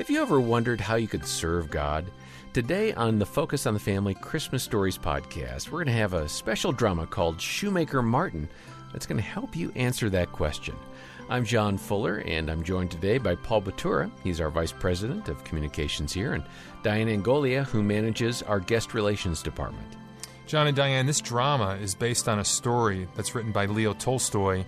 Have you ever wondered how you could serve God? Today on the Focus on the Family Christmas Stories podcast, we're going to have a special drama called Shoemaker Martin that's going to help you answer that question. I'm John Fuller, and I'm joined today by Paul Batura. He's our Vice President of Communications here, and Diane Angolia, who manages our Guest Relations Department. John and Diane, this drama is based on a story that's written by Leo Tolstoy.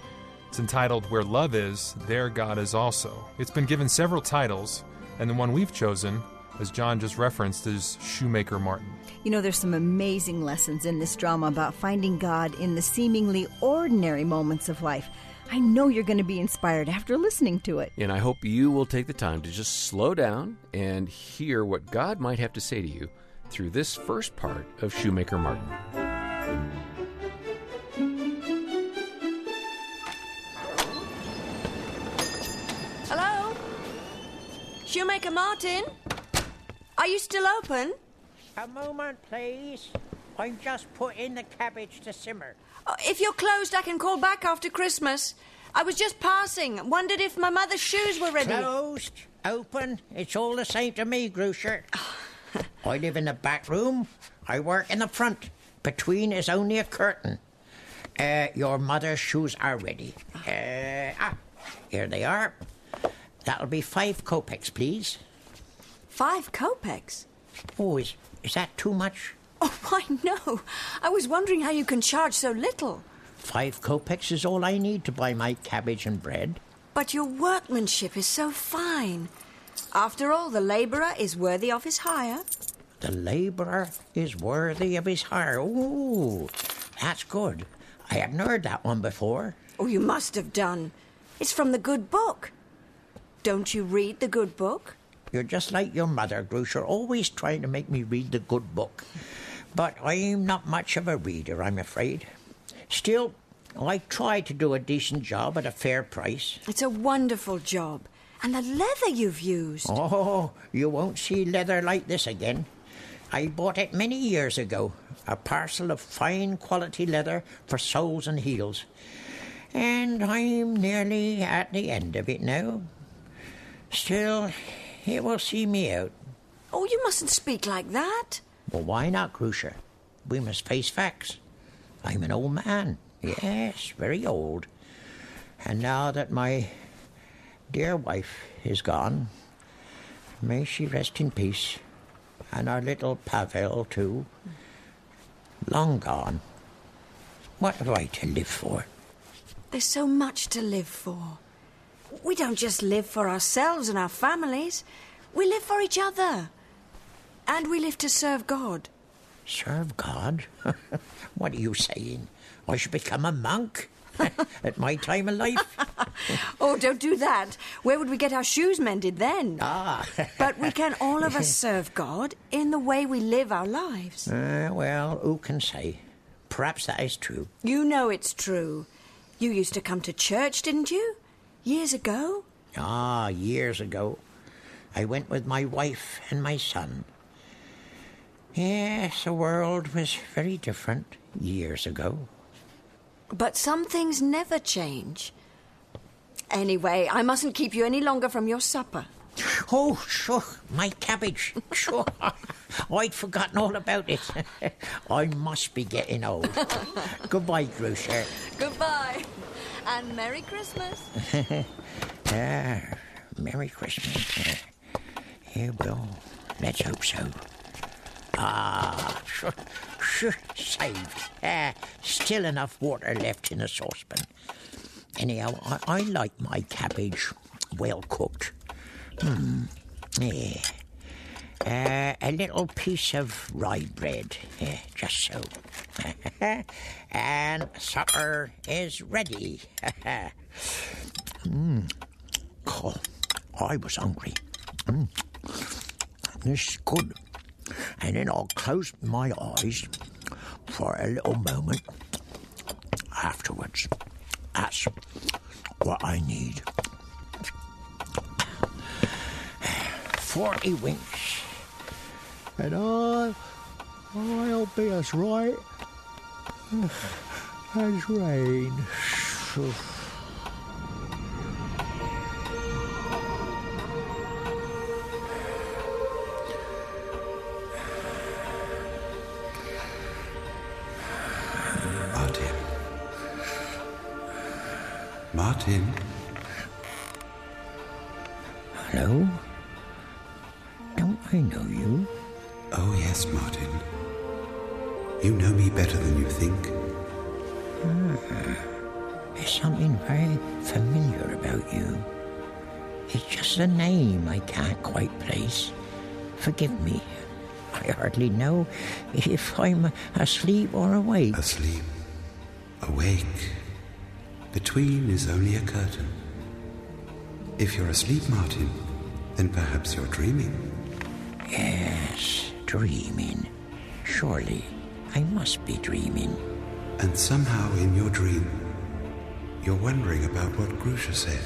It's entitled Where Love Is, There God Is Also. It's been given several titles, and the one we've chosen, as John just referenced, is Shoemaker Martin. You know, there's some amazing lessons in this drama about finding God in the seemingly ordinary moments of life. I know you're going to be inspired after listening to it. And I hope you will take the time to just slow down and hear what God might have to say to you through this first part of Shoemaker Martin. Shoemaker Martin? Are you still open? A moment, please. I'm just putting the cabbage to simmer. Oh, if you're closed, I can call back after Christmas. I was just passing. Wondered if my mother's shoes were ready. Closed, open, it's all the same to me, Grusha. I live in the back room. I work in the front. Between is only a curtain. Uh, your mother's shoes are ready. Uh, ah, here they are. That'll be five kopecks, please. Five kopecks? Oh, is, is that too much? Oh, why, no. I was wondering how you can charge so little. Five kopecks is all I need to buy my cabbage and bread. But your workmanship is so fine. After all, the labourer is worthy of his hire. The labourer is worthy of his hire. Ooh, that's good. I haven't heard that one before. Oh, you must have done. It's from the good book. Don't you read the good book? You're just like your mother, Grusha, always trying to make me read the good book. But I'm not much of a reader, I'm afraid. Still, I try to do a decent job at a fair price. It's a wonderful job. And the leather you've used. Oh, you won't see leather like this again. I bought it many years ago. A parcel of fine quality leather for soles and heels. And I'm nearly at the end of it now. Still, it will see me out. Oh, you mustn't speak like that. Well, why not, Grusha? We must face facts. I'm an old man. Yes, very old. And now that my dear wife is gone, may she rest in peace, and our little Pavel, too, long gone. What have I to live for? There's so much to live for. We don't just live for ourselves and our families, we live for each other. And we live to serve God. Serve God? what are you saying? I should become a monk at my time of life? oh, don't do that. Where would we get our shoes mended then? Ah. but we can all of us serve God in the way we live our lives. Uh, well, who can say? Perhaps that is true. You know it's true. You used to come to church, didn't you? Years ago? Ah, years ago. I went with my wife and my son. Yes, the world was very different years ago. But some things never change. Anyway, I mustn't keep you any longer from your supper. Oh, sure, my cabbage. Sure. I'd forgotten all about it. I must be getting old. Goodbye, Grusha. Goodbye. And Merry Christmas. ah, Merry Christmas. Yeah, well, let's hope so. Ah, sure, sure, saved. Ah, still enough water left in the saucepan. Anyhow, I, I like my cabbage well cooked. Hmm, yeah. Uh, a little piece of rye bread, yeah, just so. and supper is ready. mm. oh, I was hungry. Mm. This is good. And then I'll close my eyes for a little moment afterwards. That's what I need. Forty winks. And I, I'll be as right as rain. Forgive me. I hardly know if I'm asleep or awake. Asleep. Awake. Between is only a curtain. If you're asleep, Martin, then perhaps you're dreaming. Yes, dreaming. Surely I must be dreaming. And somehow in your dream, you're wondering about what Grusha said.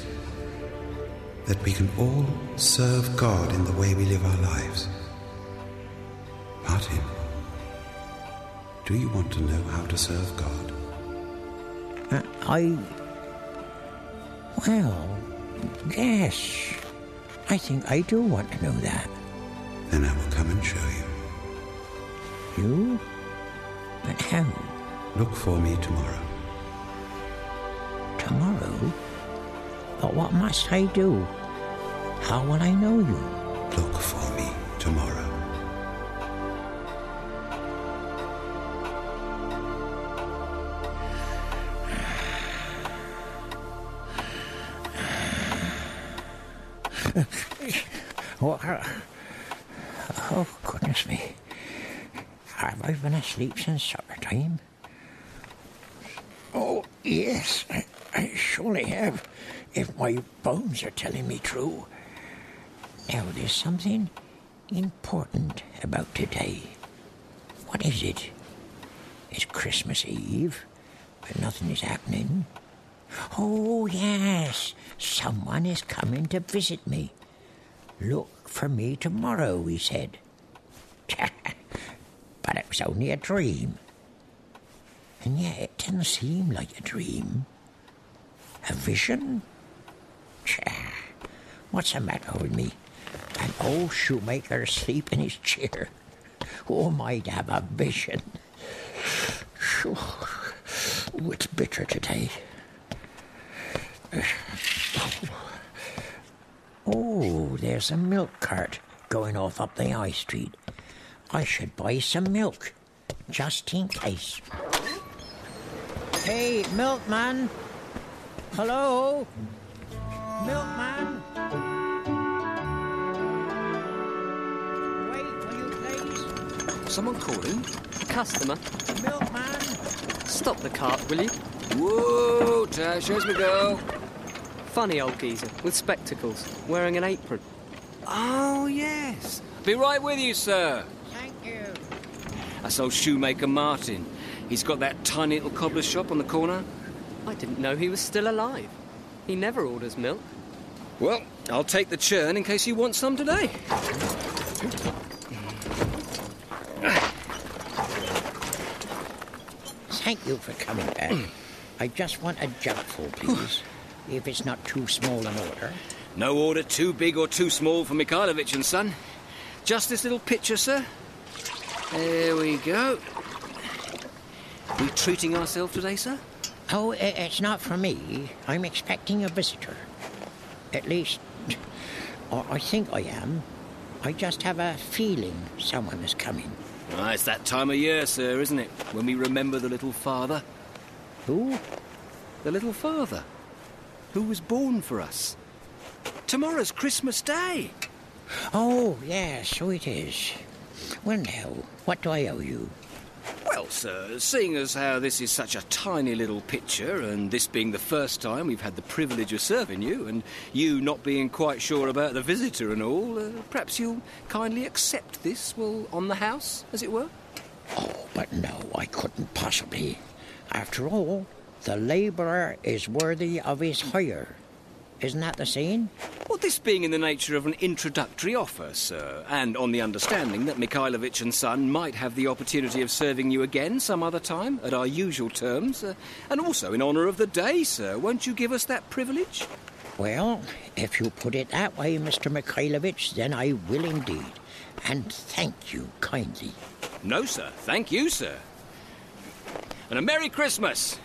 That we can all serve God in the way we live our lives. Martin, do you want to know how to serve God? Uh, I. Well, yes. I think I do want to know that. Then I will come and show you. You? But how? Look for me tomorrow. Tomorrow? But what must I do? How will I know you? Look for me tomorrow. Oh, goodness me. Have I been asleep since supper time? Oh, yes, I, I surely have, if my bones are telling me true. Now, there's something important about today. What is it? It's Christmas Eve, but nothing is happening. Oh, yes, someone is coming to visit me. Look for me tomorrow, he said. but it was only a dream. And yet it didn't seem like a dream. A vision? What's the matter with me? An old shoemaker asleep in his chair. Who might have a vision? It's bitter today. Oh, there's a milk cart going off up the high street. I should buy some milk, just in case. Hey, milkman! Hello? Milkman? Wait, will you please? Someone calling? A customer. Milkman? Stop the cart, will you? Whoa, Tash, here's me go. Funny old geezer with spectacles, wearing an apron. Oh, yes. Be right with you, sir. Thank you. That's old shoemaker Martin. He's got that tiny little cobbler's shop on the corner. I didn't know he was still alive. He never orders milk. Well, I'll take the churn in case you want some today. Thank you for coming back. I just want a jugful, please. If it's not too small an order. No order too big or too small for Mikhailovich and Son. Just this little picture, sir. There we go. We treating ourselves today, sir? Oh, it's not for me. I'm expecting a visitor. At least, or I think I am. I just have a feeling someone is coming. Ah, it's that time of year, sir, isn't it? When we remember the little father. Who? The little father. Who was born for us. Tomorrow's Christmas Day. Oh, yes, so it is. Well, now, what do I owe you? Well, sir, seeing as how this is such a tiny little picture, and this being the first time we've had the privilege of serving you, and you not being quite sure about the visitor and all, uh, perhaps you'll kindly accept this, well, on the house, as it were? Oh, but no, I couldn't possibly. After all, the labourer is worthy of his hire. Isn't that the saying? Well, this being in the nature of an introductory offer, sir, and on the understanding that Mikhailovich and Son might have the opportunity of serving you again some other time at our usual terms, uh, and also in honour of the day, sir. Won't you give us that privilege? Well, if you put it that way, Mr. Mikhailovich, then I will indeed. And thank you kindly. No, sir. Thank you, sir. And a Merry Christmas.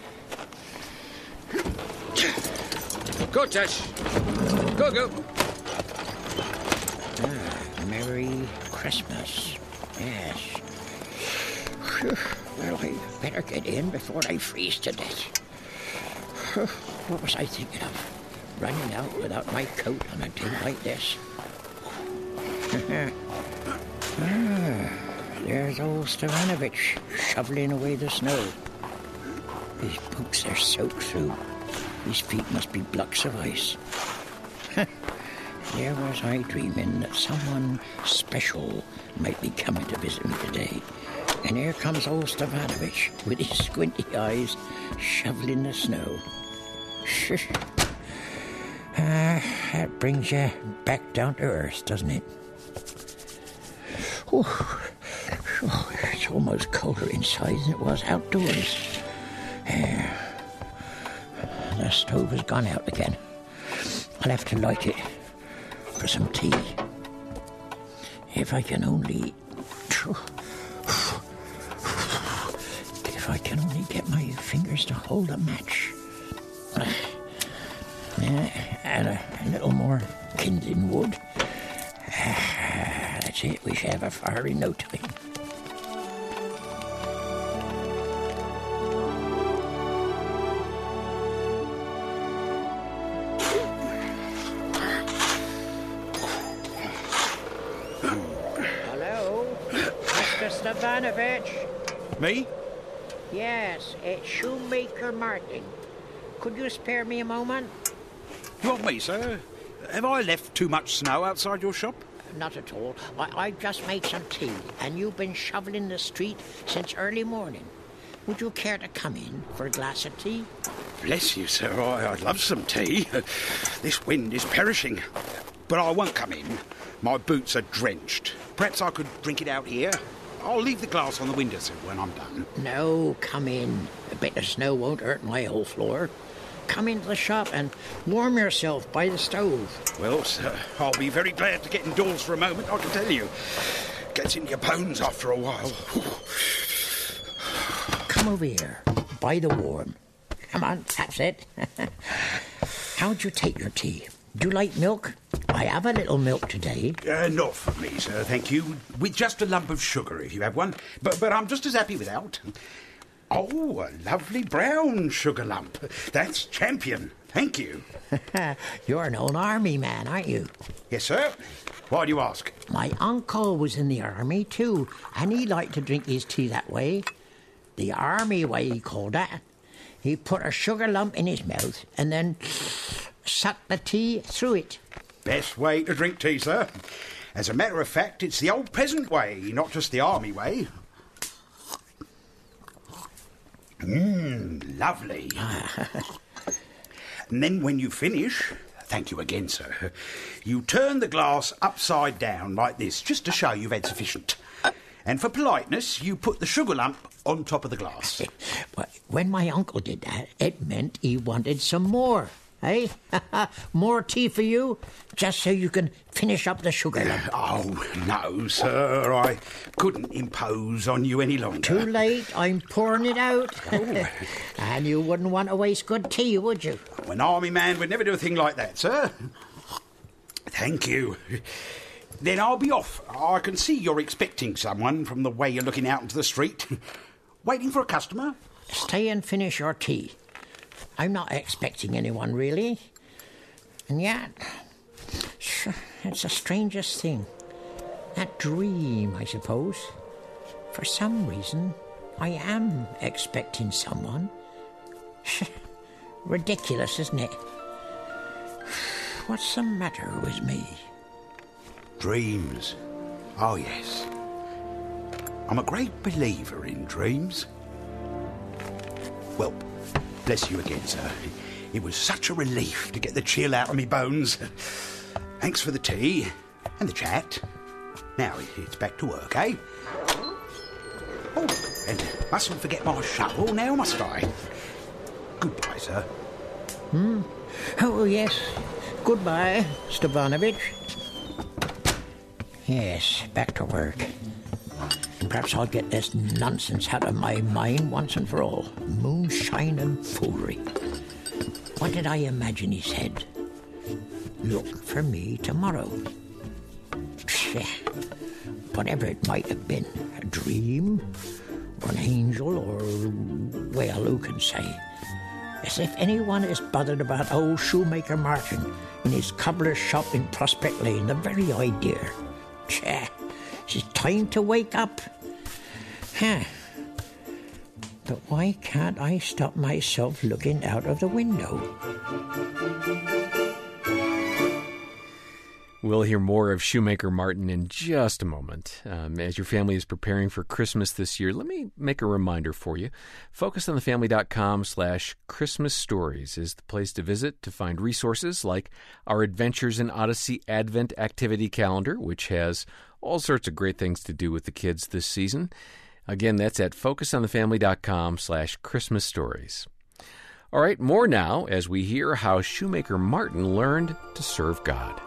Go, Tash. Go, go. Ah, Merry Christmas. Yes. Well, I better get in before I freeze to death. What was I thinking of? Running out without my coat on a day like this. ah, there's old Stavanovich shoveling away the snow. His boots are soaked through. His feet must be blocks of ice. There was I dreaming that someone special might be coming to visit me today. And here comes old Stavanovich with his squinty eyes shoveling the snow. Shush. Ah, that brings you back down to earth, doesn't it? Oh, it's almost colder inside than it was outdoors. Stove has gone out again. I'll have to light it for some tea. If I can only. If I can only get my fingers to hold a match. And a, a little more kindling wood. Ah, that's it, we shall have a fire in no time. Stavanovich. Me? Yes, it's Shoemaker Martin. Could you spare me a moment? You want me, sir? Have I left too much snow outside your shop? Not at all. I, I just made some tea, and you've been shoveling the street since early morning. Would you care to come in for a glass of tea? Bless you, sir. I, I'd love some tea. This wind is perishing. But I won't come in. My boots are drenched. Perhaps I could drink it out here. I'll leave the glass on the windowsill when I'm done. No, come in. A bit of snow won't hurt my whole floor. Come into the shop and warm yourself by the stove. Well, sir, I'll be very glad to get indoors for a moment, I can tell you. Gets in your bones after a while. Come over here, by the warm. Come on, that's it. How'd you take your tea? Do you like milk? I have a little milk today. Uh, not for me, sir, thank you. With just a lump of sugar, if you have one. But, but I'm just as happy without. Oh, a lovely brown sugar lump. That's champion. Thank you. You're an old army man, aren't you? Yes, sir. Why do you ask? My uncle was in the army too, and he liked to drink his tea that way. The army way, he called that. He put a sugar lump in his mouth and then sucked the tea through it. Best way to drink tea, sir. As a matter of fact, it's the old peasant way, not just the army way. Mmm, lovely. and then when you finish, thank you again, sir, you turn the glass upside down like this, just to show you've had sufficient. And for politeness, you put the sugar lump on top of the glass. When my uncle did that, it meant he wanted some more. Eh? more tea for you, just so you can finish up the sugar lump. Oh, no, sir, I couldn't impose on you any longer. Too late, I'm pouring it out. and you wouldn't want to waste good tea, would you? An army man would never do a thing like that, sir. Thank you. Then I'll be off. I can see you're expecting someone from the way you're looking out into the street. Waiting for a customer? Stay and finish your tea. I'm not expecting anyone, really. And yet, it's the strangest thing. That dream, I suppose. For some reason, I am expecting someone. Ridiculous, isn't it? What's the matter with me? Dreams. Oh, yes. I'm a great believer in dreams. Well, bless you again, sir. It was such a relief to get the chill out of me bones. Thanks for the tea and the chat. Now it's back to work, eh? Oh, and mustn't forget my shovel now, must I? Goodbye, sir. Hmm? Oh, yes. Goodbye, Stavanovich. Yes, back to work. Perhaps I'll get this nonsense out of my mind once and for all. Moonshine and foolery. What did I imagine he said? Look for me tomorrow. Whatever it might have been, a dream, or an angel, or, well, who can say? As if anyone is bothered about old shoemaker Martin in his cobbler's shop in Prospect Lane, the very idea. Psha. It's time to wake up. Huh. But why can't I stop myself looking out of the window? We'll hear more of Shoemaker Martin in just a moment. Um, as your family is preparing for Christmas this year, let me make a reminder for you. FocusOnTheFamily.com slash Christmas Stories is the place to visit to find resources like our Adventures in Odyssey Advent Activity Calendar, which has all sorts of great things to do with the kids this season. Again, that's at FocusOnTheFamily.com slash Christmas Stories. All right, more now as we hear how Shoemaker Martin learned to serve God.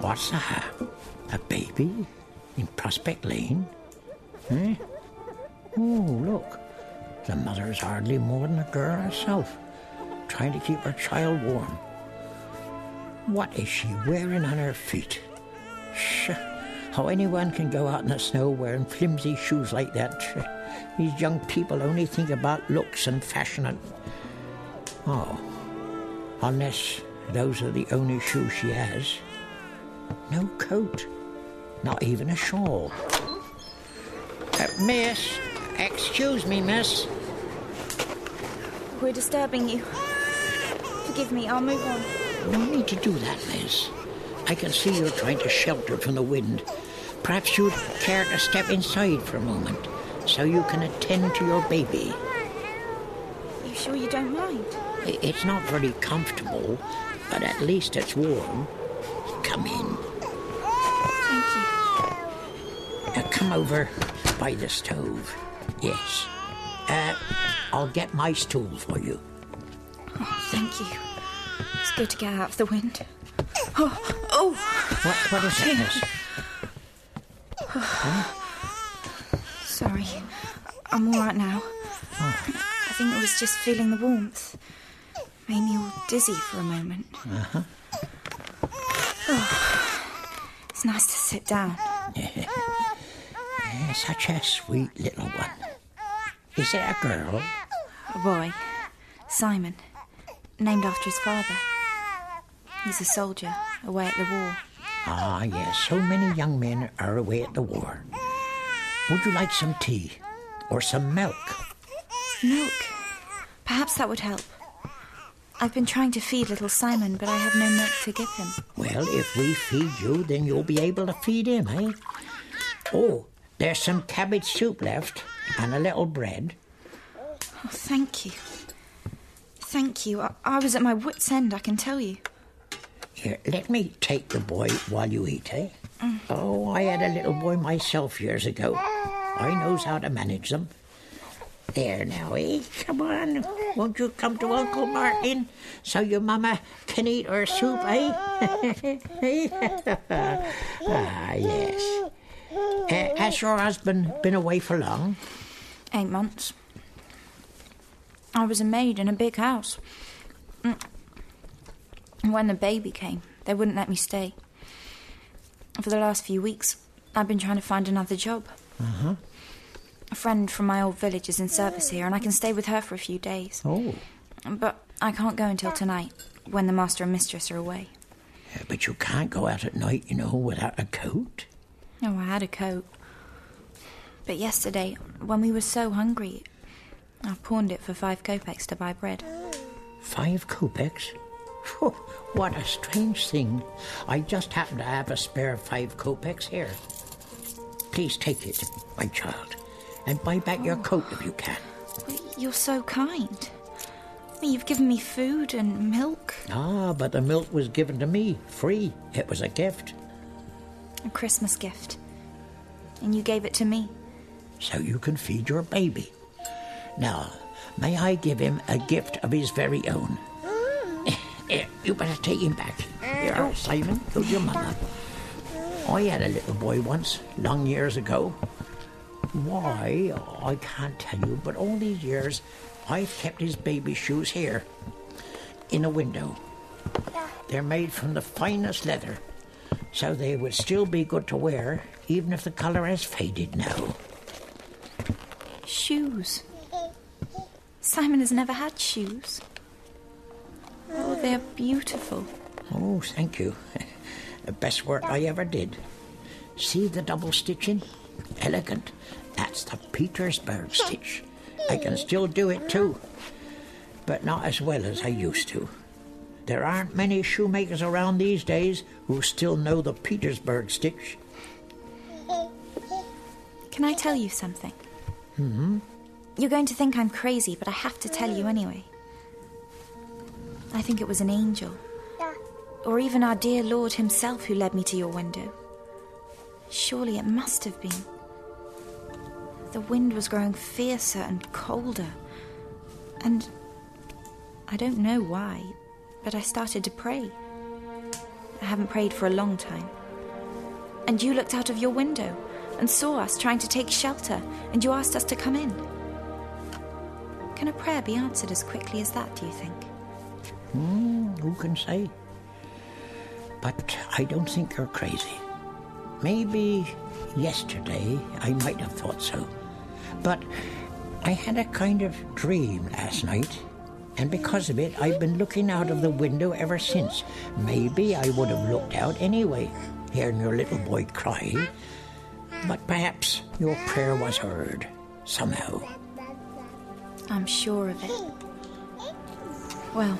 What's that? A baby? In Prospect Lane? Eh? Oh, look. The mother's hardly more than a girl herself, trying to keep her child warm. What is she wearing on her feet? Shh. How anyone can go out in the snow wearing flimsy shoes like that? These young people only think about looks and fashion and. Oh. Unless those are the only shoes she has. No coat. Not even a shawl. Uh, miss, excuse me, miss. We're disturbing you. Forgive me, I'll move on. No need to do that, miss. I can see you're trying to shelter from the wind. Perhaps you'd care to step inside for a moment so you can attend to your baby. You sure you don't mind? It's not very comfortable, but at least it's warm. Come in. Thank you. Now come over by the stove. Yes. Uh, I'll get my stool for you. Oh, thank you. It's good to get out of the wind. Oh, oh, What, what is it, miss? sorry. I'm all right now. I think it was just feeling the warmth. Made me all dizzy for a moment. Uh-huh. It's nice to sit down. Yeah, Such a sweet little one. Is it a girl? A boy, Simon, named after his father. He's a soldier away at the war. Ah, yes, so many young men are away at the war. Would you like some tea? Or some milk? Milk. Perhaps that would help. I've been trying to feed little Simon, but I have no milk to give him. Well, if we feed you, then you'll be able to feed him, eh? Oh, there's some cabbage soup left, and a little bread. Oh, thank you. Thank you. I, I was at my wits' end, I can tell you. Here, let me take the boy while you eat, eh? Oh, I had a little boy myself years ago. I knows how to manage them. There now, eh? Come on. Won't you come to Uncle Martin so your mama can eat her soup, eh? ah, yes. Uh, has your husband been away for long? Eight months. I was a maid in a big house. And When the baby came, they wouldn't let me stay. For the last few weeks, I've been trying to find another job. Uh-huh. A friend from my old village is in service here, and I can stay with her for a few days. Oh, But I can't go until tonight, when the master and mistress are away. yeah, but you can't go out at night, you know, without a coat. Oh, I had a coat. But yesterday, when we were so hungry, I pawned it for five kopecks to buy bread. Five kopecks? What a strange thing. I just happen to have a spare five kopecks here. Please take it, my child, and buy back your coat if you can. You're so kind. You've given me food and milk, Ah, but the milk was given to me, free. It was a gift, a Christmas gift. And you gave it to me. so you can feed your baby. Now, may I give him a gift of his very own? Here, you better take him back. Here, eh, oh. Simon, go to your mother. Oh. I had a little boy once, long years ago. Why, I can't tell you, but all these years I've kept his baby shoes here, in a window. They're made from the finest leather, so they would still be good to wear, even if the colour has faded now. Shoes. Simon has never had shoes. Oh, they're beautiful. Oh, thank you. The best work I ever did. See the double stitching? Elegant. That's the Petersburg stitch. I can still do it too, but not as well as I used to. There aren't many shoemakers around these days who still know the Petersburg stitch. Can I tell you something? Hmm? You're going to think I'm crazy, but I have to tell you anyway. I think it was an angel. Or even our dear Lord Himself who led me to your window. Surely it must have been. The wind was growing fiercer and colder. And I don't know why, but I started to pray. I haven't prayed for a long time. And you looked out of your window and saw us trying to take shelter, and you asked us to come in. Can a prayer be answered as quickly as that, do you think? Hmm, who can say? But I don't think you're crazy. Maybe yesterday I might have thought so. But I had a kind of dream last night, and because of it, I've been looking out of the window ever since. Maybe I would have looked out anyway, hearing your little boy cry. But perhaps your prayer was heard, somehow. I'm sure of it. Well,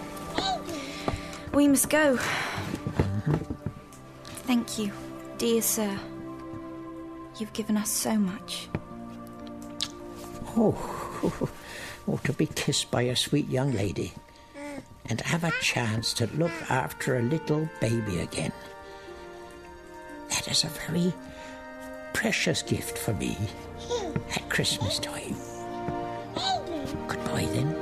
we must go. Mm-hmm. Thank you, dear sir. You've given us so much. Oh, oh, to be kissed by a sweet young lady mm. and have a chance to look after a little baby again. That is a very precious gift for me hmm. at Christmas time. Goodbye then.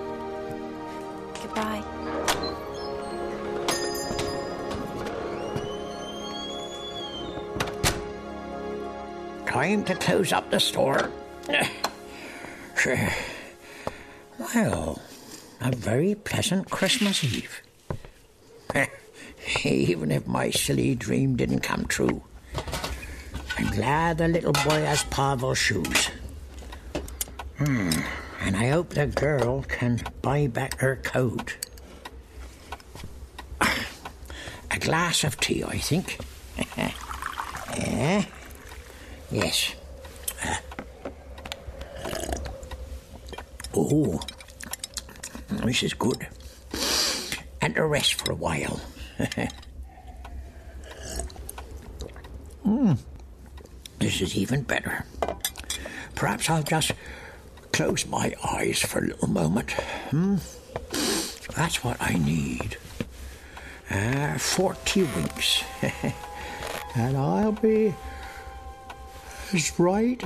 Time to close up the store. Well, a very pleasant Christmas Eve. Even if my silly dream didn't come true. I'm glad the little boy has Pavel's shoes. Hmm. And I hope the girl can buy back her coat. A glass of tea, I think. yeah. Yes. Oh, this is good. And a rest for a while. mm. This is even better. Perhaps I'll just close my eyes for a little moment. Hmm? That's what I need. Uh, 40 winks. and I'll be as right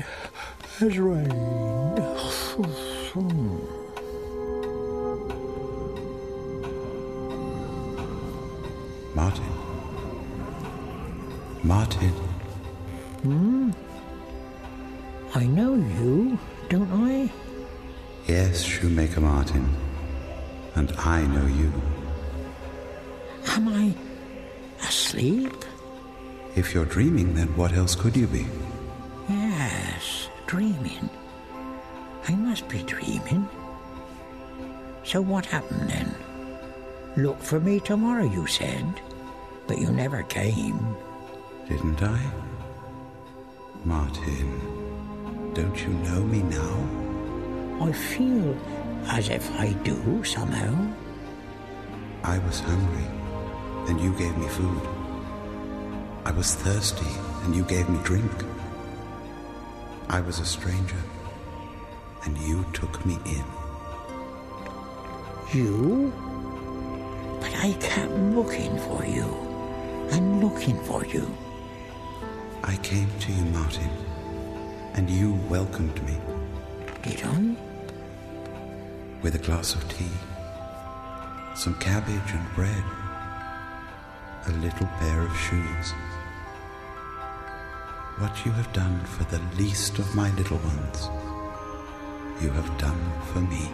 as rain. Martin. Martin. Hmm? I know you, don't I? Yes, Shoemaker Martin. And I know you. Am I asleep? If you're dreaming, then what else could you be? Dreaming. I must be dreaming. So what happened then? Look for me tomorrow, you said, but you never came. Didn't I? Martin, don't you know me now? I feel as if I do somehow. I was hungry, and you gave me food. I was thirsty, and you gave me drink. I was a stranger, and you took me in. You? But I kept looking for you, and looking for you. I came to you, Martin, and you welcomed me. Did I? With a glass of tea, some cabbage and bread, a little pair of shoes. What you have done for the least of my little ones, you have done for me.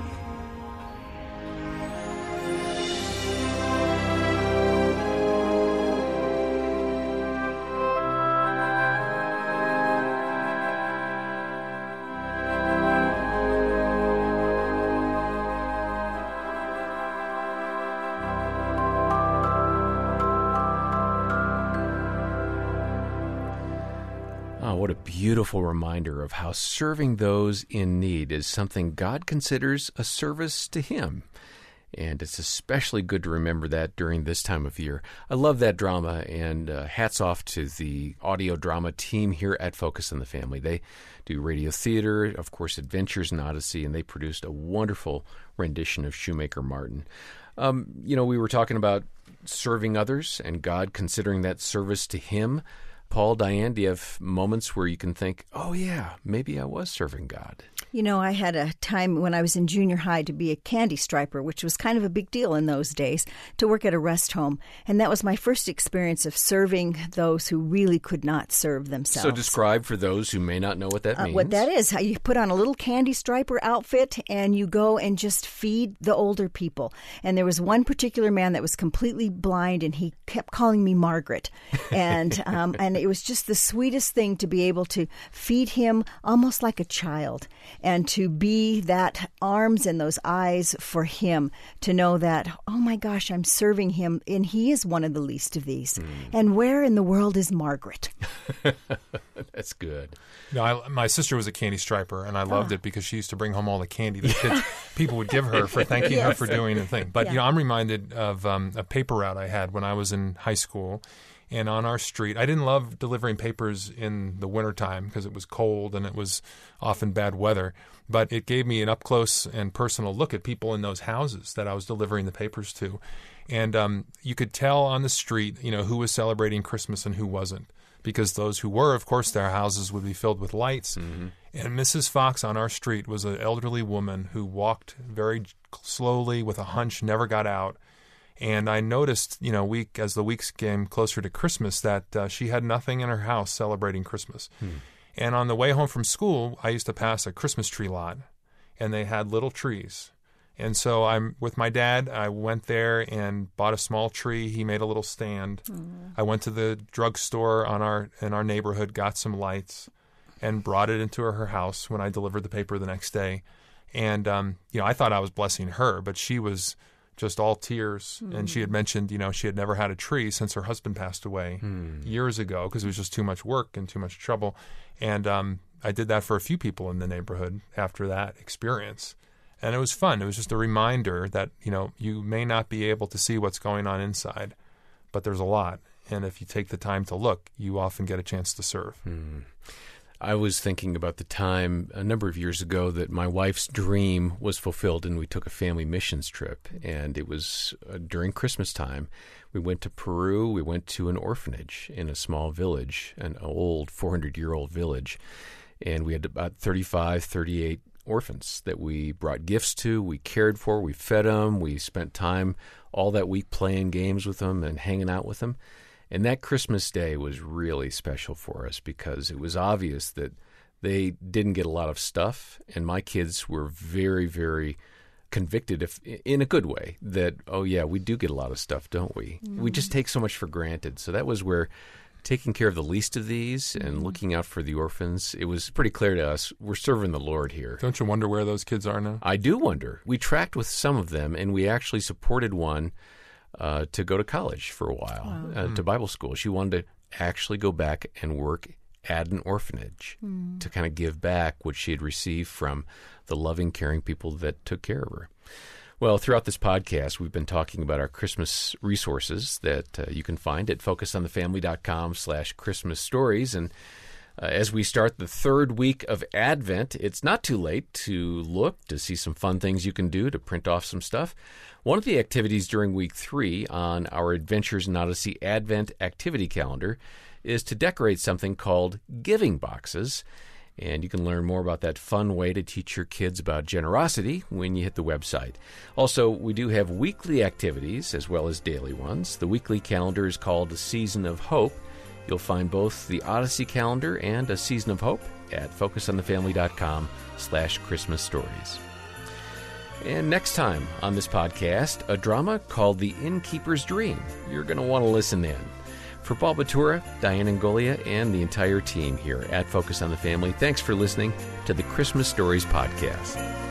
Beautiful reminder of how serving those in need is something God considers a service to Him. And it's especially good to remember that during this time of year. I love that drama, and uh, hats off to the audio drama team here at Focus on the Family. They do radio theater, of course, Adventures in Odyssey, and they produced a wonderful rendition of Shoemaker Martin. Um, you know, we were talking about serving others and God considering that service to Him. Paul, Diane, do you have moments where you can think, oh, yeah, maybe I was serving God? You know, I had a time when I was in junior high to be a candy striper, which was kind of a big deal in those days, to work at a rest home. And that was my first experience of serving those who really could not serve themselves. So, describe for those who may not know what that means. Uh, what that is, how you put on a little candy striper outfit and you go and just feed the older people. And there was one particular man that was completely blind and he kept calling me Margaret. And, um, and it was just the sweetest thing to be able to feed him almost like a child and to be that arms and those eyes for him to know that oh my gosh i'm serving him and he is one of the least of these mm. and where in the world is margaret that's good no, I, my sister was a candy striper, and I loved oh. it because she used to bring home all the candy that kids, people would give her for thanking yes. her for doing the thing. But yeah. you know, I'm reminded of um, a paper route I had when I was in high school, and on our street. I didn't love delivering papers in the wintertime because it was cold and it was often bad weather, but it gave me an up close and personal look at people in those houses that I was delivering the papers to. And um, you could tell on the street, you know, who was celebrating Christmas and who wasn't. Because those who were, of course, their houses would be filled with lights. Mm-hmm. And Mrs. Fox on our street was an elderly woman who walked very slowly with a hunch, never got out and I noticed, you know, week as the weeks came closer to Christmas, that uh, she had nothing in her house celebrating Christmas. Hmm. And on the way home from school, I used to pass a Christmas tree lot, and they had little trees. And so I'm with my dad. I went there and bought a small tree. He made a little stand. Mm. I went to the drugstore on our in our neighborhood, got some lights, and brought it into her house when I delivered the paper the next day. And um, you know, I thought I was blessing her, but she was just all tears. Mm. And she had hmm. mentioned, you know, she had never had a tree since her husband passed away mm. years ago because it was just too much work and too much trouble. And um, I did that for a few people in the neighborhood after that experience. And it was fun. It was just a reminder that, you know, you may not be able to see what's going on inside, but there's a lot. And if you take the time to look, you often get a chance to serve. Mm. I was thinking about the time a number of years ago that my wife's dream was fulfilled, and we took a family missions trip. And it was uh, during Christmas time. We went to Peru. We went to an orphanage in a small village, an old 400 year old village. And we had about 35, 38 orphans that we brought gifts to, we cared for, we fed them, we spent time all that week playing games with them and hanging out with them. And that Christmas day was really special for us because it was obvious that they didn't get a lot of stuff, and my kids were very, very convicted, if in a good way, that oh yeah, we do get a lot of stuff, don't we? Mm. We just take so much for granted. So that was where taking care of the least of these and mm-hmm. looking out for the orphans, it was pretty clear to us we're serving the Lord here. Don't you wonder where those kids are now? I do wonder. We tracked with some of them, and we actually supported one uh, to go to college for a while, wow. uh, to hmm. Bible school. She wanted to actually go back and work at an orphanage mm. to kind of give back what she had received from the loving, caring people that took care of her. Well, throughout this podcast, we've been talking about our Christmas resources that uh, you can find at focusonthefamily.com slash Christmas stories. And uh, as we start the third week of Advent, it's not too late to look to see some fun things you can do to print off some stuff. One of the activities during week three on our Adventures in Odyssey Advent activity calendar is to decorate something called giving boxes. And you can learn more about that fun way to teach your kids about generosity when you hit the website. Also, we do have weekly activities as well as daily ones. The weekly calendar is called the Season of Hope You'll find both the Odyssey calendar and a Season of Hope at focusonthefamily.com slash Christmas stories. And next time on this podcast, a drama called The Innkeeper's Dream. You're going to want to listen in. For Paul Batura, Diane Angolia, and the entire team here at Focus on the Family, thanks for listening to the Christmas Stories Podcast.